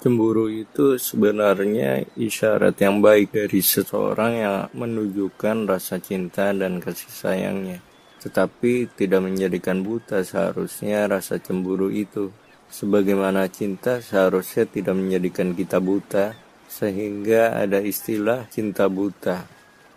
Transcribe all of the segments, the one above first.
Cemburu itu sebenarnya isyarat yang baik dari seseorang yang menunjukkan rasa cinta dan kasih sayangnya, tetapi tidak menjadikan buta seharusnya rasa cemburu itu. Sebagaimana cinta seharusnya tidak menjadikan kita buta, sehingga ada istilah cinta buta.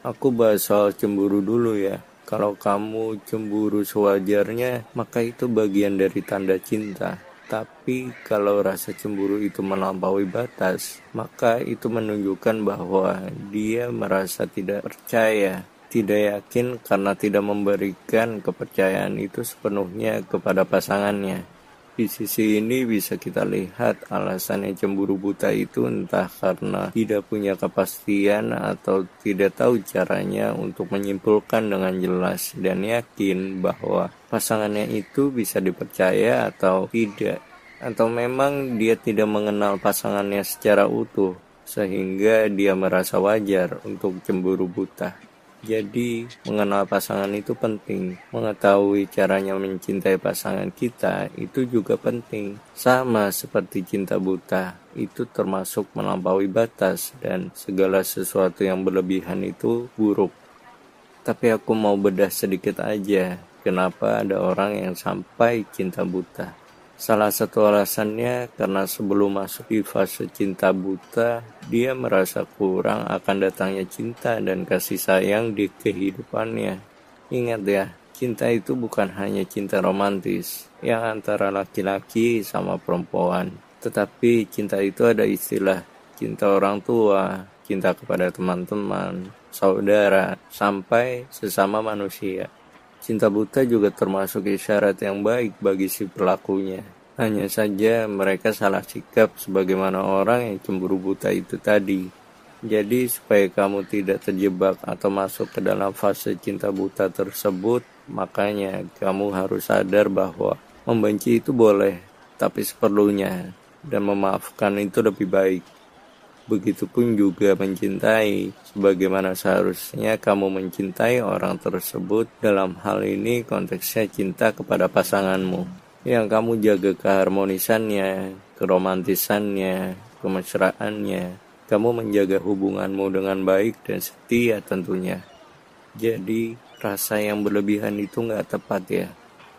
Aku bahas soal cemburu dulu ya. Kalau kamu cemburu sewajarnya, maka itu bagian dari tanda cinta. Tapi kalau rasa cemburu itu melampaui batas, maka itu menunjukkan bahwa dia merasa tidak percaya, tidak yakin karena tidak memberikan kepercayaan itu sepenuhnya kepada pasangannya. Di sisi ini bisa kita lihat alasan yang cemburu buta itu entah karena tidak punya kepastian atau tidak tahu caranya untuk menyimpulkan dengan jelas dan yakin bahwa pasangannya itu bisa dipercaya atau tidak. Atau memang dia tidak mengenal pasangannya secara utuh sehingga dia merasa wajar untuk cemburu buta. Jadi, mengenal pasangan itu penting. Mengetahui caranya mencintai pasangan kita itu juga penting. Sama seperti cinta buta, itu termasuk melampaui batas dan segala sesuatu yang berlebihan itu buruk. Tapi aku mau bedah sedikit aja, kenapa ada orang yang sampai cinta buta. Salah satu alasannya karena sebelum masuk di fase cinta buta, dia merasa kurang akan datangnya cinta dan kasih sayang di kehidupannya. Ingat ya, cinta itu bukan hanya cinta romantis yang antara laki-laki sama perempuan, tetapi cinta itu ada istilah cinta orang tua, cinta kepada teman-teman, saudara, sampai sesama manusia. Cinta buta juga termasuk isyarat yang baik bagi si pelakunya. Hanya saja mereka salah sikap sebagaimana orang yang cemburu buta itu tadi. Jadi supaya kamu tidak terjebak atau masuk ke dalam fase cinta buta tersebut, makanya kamu harus sadar bahwa membenci itu boleh, tapi seperlunya, dan memaafkan itu lebih baik. Begitupun juga mencintai, sebagaimana seharusnya kamu mencintai orang tersebut dalam hal ini konteksnya cinta kepada pasanganmu. Yang kamu jaga keharmonisannya, keromantisannya, kemesraannya. Kamu menjaga hubunganmu dengan baik dan setia tentunya. Jadi rasa yang berlebihan itu nggak tepat ya.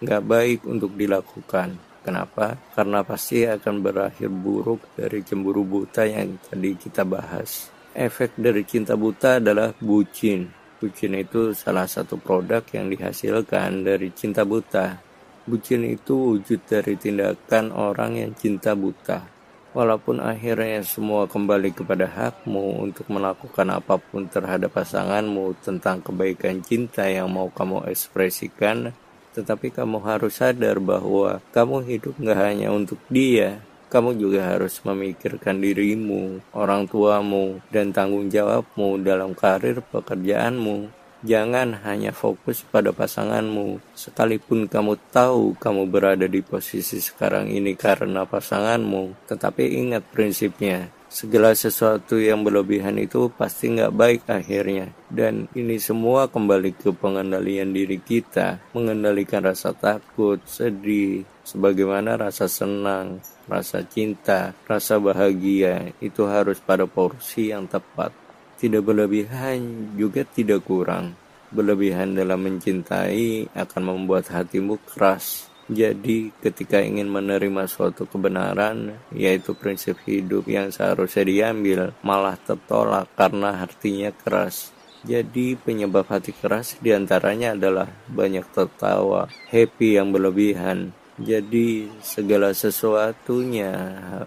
Nggak baik untuk dilakukan. Kenapa? Karena pasti akan berakhir buruk dari cemburu buta yang tadi kita bahas. Efek dari cinta buta adalah bucin. Bucin itu salah satu produk yang dihasilkan dari cinta buta. Bucin itu wujud dari tindakan orang yang cinta buta. Walaupun akhirnya semua kembali kepada hakmu untuk melakukan apa pun terhadap pasanganmu tentang kebaikan cinta yang mau kamu ekspresikan, tetapi kamu harus sadar bahwa kamu hidup nggak hanya untuk dia, kamu juga harus memikirkan dirimu, orang tuamu, dan tanggung jawabmu dalam karir pekerjaanmu. Jangan hanya fokus pada pasanganmu, sekalipun kamu tahu kamu berada di posisi sekarang ini karena pasanganmu, tetapi ingat prinsipnya, segala sesuatu yang berlebihan itu pasti nggak baik akhirnya. Dan ini semua kembali ke pengendalian diri kita, mengendalikan rasa takut, sedih, sebagaimana rasa senang, rasa cinta, rasa bahagia, itu harus pada porsi yang tepat. Tidak berlebihan, juga tidak kurang. Berlebihan dalam mencintai akan membuat hatimu keras, jadi ketika ingin menerima suatu kebenaran, yaitu prinsip hidup yang seharusnya diambil, malah tertolak karena hatinya keras. Jadi penyebab hati keras di antaranya adalah banyak tertawa, happy yang berlebihan. Jadi segala sesuatunya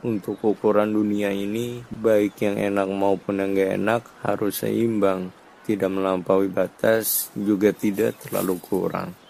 untuk ukuran dunia ini, baik yang enak maupun yang gak enak, harus seimbang. Tidak melampaui batas, juga tidak terlalu kurang.